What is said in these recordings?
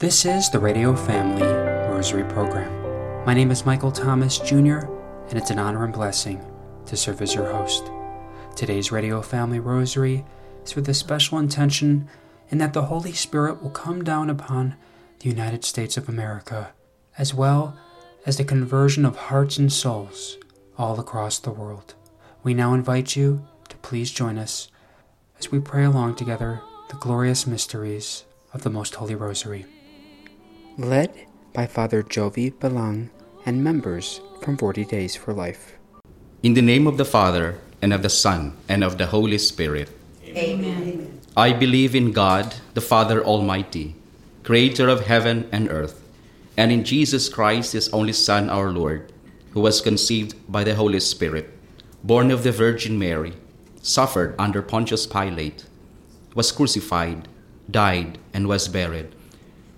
This is the Radio Family Rosary Program. My name is Michael Thomas Jr., and it's an honor and blessing to serve as your host. Today's Radio Family Rosary is with a special intention in that the Holy Spirit will come down upon the United States of America, as well as the conversion of hearts and souls all across the world. We now invite you to please join us as we pray along together the glorious mysteries of the Most Holy Rosary. Led by Father Jovi Belang and members from 40 Days for Life. In the name of the Father, and of the Son, and of the Holy Spirit. Amen. I believe in God, the Father Almighty, creator of heaven and earth, and in Jesus Christ, his only Son, our Lord, who was conceived by the Holy Spirit, born of the Virgin Mary, suffered under Pontius Pilate, was crucified, died, and was buried.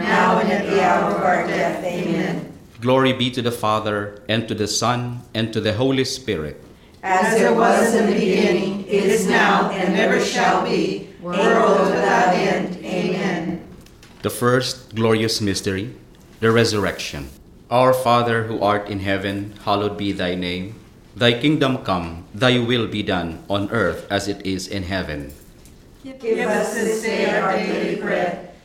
now and at the hour of our death. Amen. Glory be to the Father, and to the Son, and to the Holy Spirit. As it was in the beginning, it is now, and ever shall be, world without end. Amen. The first glorious mystery, the resurrection. Our Father who art in heaven, hallowed be thy name. Thy kingdom come, thy will be done, on earth as it is in heaven. Give us this day our daily bread,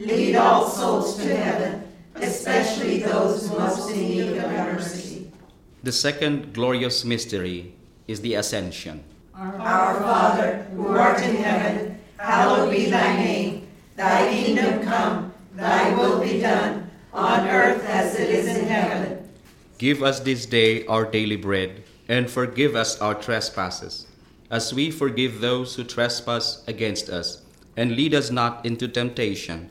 lead all souls to heaven, especially those most in need of mercy. the second glorious mystery is the Ascension. Our Father, who art in heaven, hallowed be thy name. Thy kingdom come, thy will be done, on earth as it is in heaven. Give us this day our daily bread, and forgive us our trespasses, as we forgive those who trespass against us. And lead us not into temptation,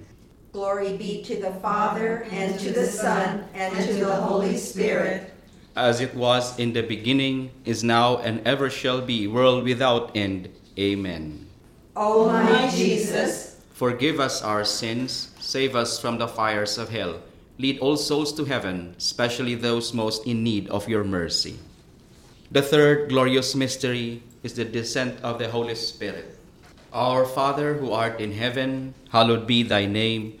Glory be to the Father, and to the Son, and to the Holy Spirit. As it was in the beginning, is now, and ever shall be, world without end. Amen. O my Jesus, Forgive us our sins, save us from the fires of hell. Lead all souls to heaven, especially those most in need of your mercy. The third glorious mystery is the descent of the Holy Spirit. Our Father who art in heaven, hallowed be thy name.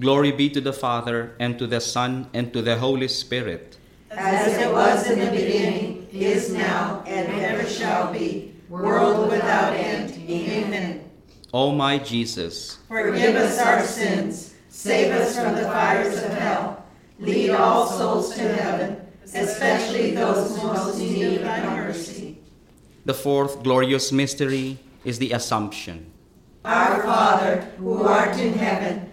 Glory be to the Father, and to the Son, and to the Holy Spirit. As it was in the beginning, is now, and ever shall be, world without end. Amen. O my Jesus, Forgive us our sins, save us from the fires of hell, lead all souls to heaven, especially those most in need of thy mercy. the fourth glorious mystery is the Assumption. Our Father, who art in heaven,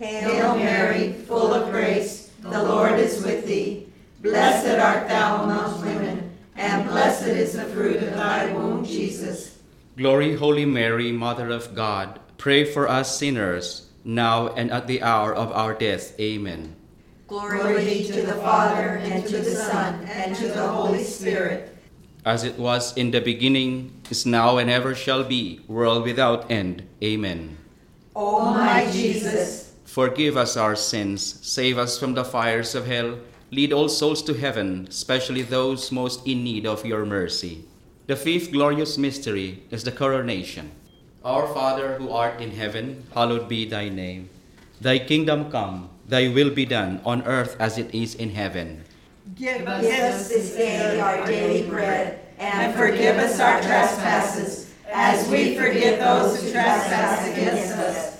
Hail Mary, full of grace, the Lord is with thee. Blessed art thou among women, and blessed is the fruit of thy womb, Jesus. Glory, Holy Mary, Mother of God, pray for us sinners, now and at the hour of our death. Amen. Glory be to the Father, and to the Son, and to the Holy Spirit. As it was in the beginning, is now, and ever shall be, world without end. Amen. O my Jesus, Forgive us our sins, save us from the fires of hell, lead all souls to heaven, especially those most in need of your mercy. The fifth glorious mystery is the coronation. Our Father who art in heaven, hallowed be thy name. Thy kingdom come, thy will be done on earth as it is in heaven. give us this day our daily bread, and forgive us our trespasses, as we forgive those who trespass against us.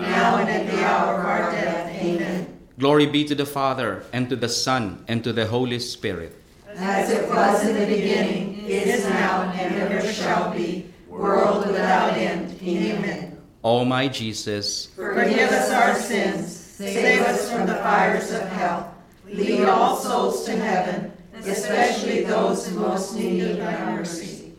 now and at the hour of our death. Amen. Glory be to the Father, and to the Son, and to the Holy Spirit. As it was in the beginning, is now, and ever shall be, world without end. Amen. O my Jesus, Forgive us our sins, save us from the fires of hell, lead all souls to heaven, especially those in most need of thy mercy.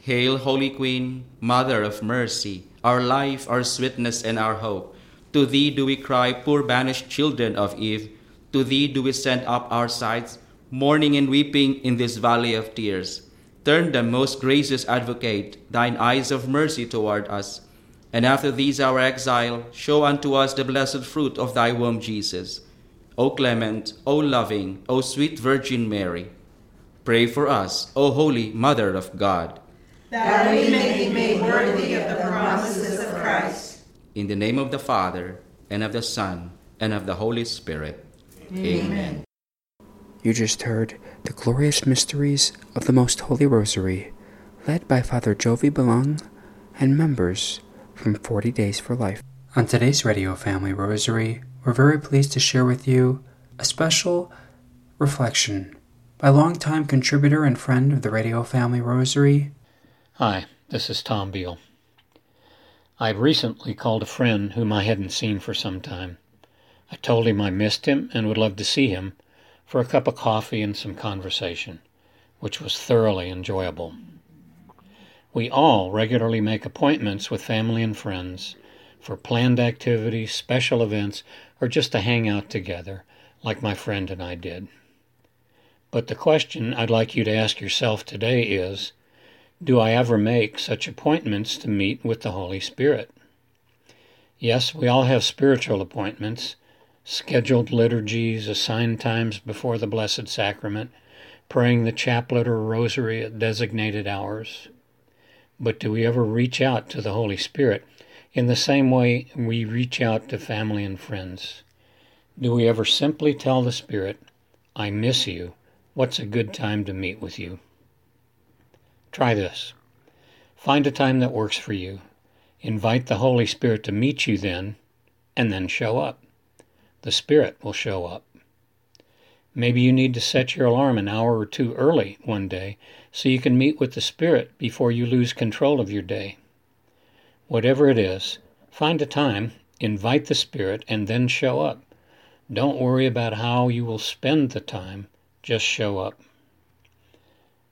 Hail, Holy Queen, Mother of Mercy, our life, our sweetness, and our hope. To thee do we cry, poor banished children of Eve. To thee do we send up our sighs, mourning and weeping in this valley of tears. Turn them, most gracious advocate, thine eyes of mercy toward us. And after these our exile, show unto us the blessed fruit of thy womb, Jesus. O clement, O loving, O sweet Virgin Mary, pray for us, O holy Mother of God. That we may be made worthy of the promises of Christ. In the name of the Father, and of the Son, and of the Holy Spirit. Amen. You just heard the glorious mysteries of the Most Holy Rosary, led by Father Jovi Belong and members from 40 Days for Life. On today's Radio Family Rosary, we're very pleased to share with you a special reflection by longtime contributor and friend of the Radio Family Rosary. Hi, this is Tom Beal. I recently called a friend whom I hadn't seen for some time. I told him I missed him and would love to see him for a cup of coffee and some conversation, which was thoroughly enjoyable. We all regularly make appointments with family and friends for planned activities, special events, or just to hang out together, like my friend and I did. But the question I'd like you to ask yourself today is Do I ever make such appointments to meet with the Holy Spirit? Yes, we all have spiritual appointments, scheduled liturgies, assigned times before the Blessed Sacrament, praying the chaplet or rosary at designated hours. But do we ever reach out to the Holy Spirit in the same way we reach out to family and friends? Do we ever simply tell the Spirit, I miss you, what's a good time to meet with you? Try this. Find a time that works for you. Invite the Holy Spirit to meet you then, and then show up. The Spirit will show up. Maybe you need to set your alarm an hour or two early one day so you can meet with the Spirit before you lose control of your day. Whatever it is, find a time, invite the Spirit, and then show up. Don't worry about how you will spend the time, just show up.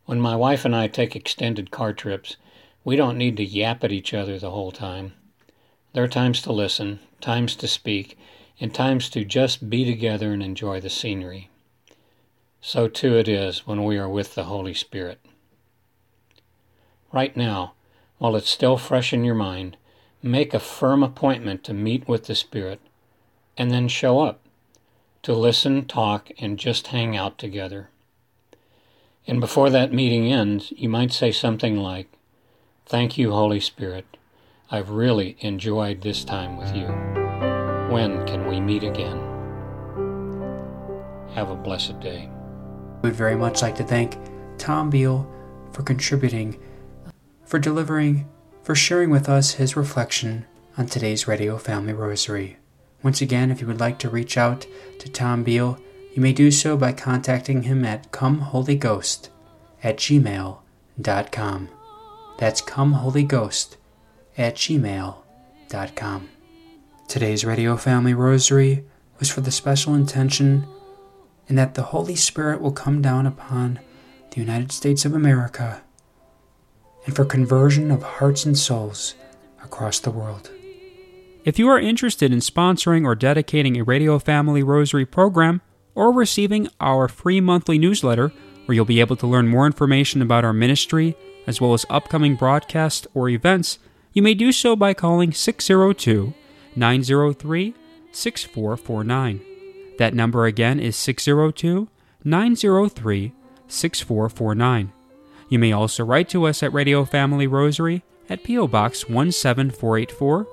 When my wife and I take extended car trips, we don't need to yap at each other the whole time. There are times to listen, times to speak, and times to just be together and enjoy the scenery. So too it is when we are with the Holy Spirit. Right now, while it's still fresh in your mind, make a firm appointment to meet with the Spirit and then show up to listen, talk, and just hang out together. And before that meeting ends, you might say something like, Thank you, Holy Spirit. I've really enjoyed this time with you. When can we meet again? Have a blessed day. We'd very much like to thank Tom Beal for contributing, for delivering, for sharing with us his reflection on today's Radio Family Rosary. Once again, if you would like to reach out to Tom Beal, you may do so by contacting him at comeholyghost at gmail.com. That's comeholyghost at gmail.com. Today's Radio Family Rosary was for the special intention and that the Holy Spirit will come down upon the United States of America and for conversion of hearts and souls across the world. If you are interested in sponsoring or dedicating a Radio Family Rosary program or receiving our free monthly newsletter, where you'll be able to learn more information about our ministry as well as upcoming broadcasts or events, you may do so by calling 602 903 6449. That number again is 602 903 6449. You may also write to us at Radio Family Rosary at P.O. Box 17484,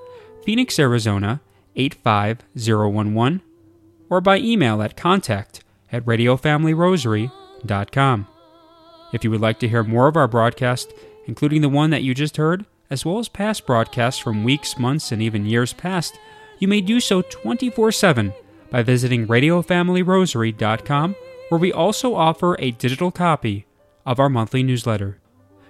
Phoenix, Arizona 85011, or by email at contact at radiofamilyrosary.com. If you would like to hear more of our broadcast, including the one that you just heard, as well as past broadcasts from weeks, months, and even years past, you may do so 24 7 by visiting RadioFamilyRosary.com, where we also offer a digital copy of our monthly newsletter.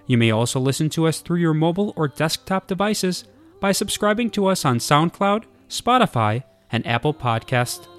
You may also listen to us through your mobile or desktop devices by subscribing to us on SoundCloud, Spotify, and Apple Podcasts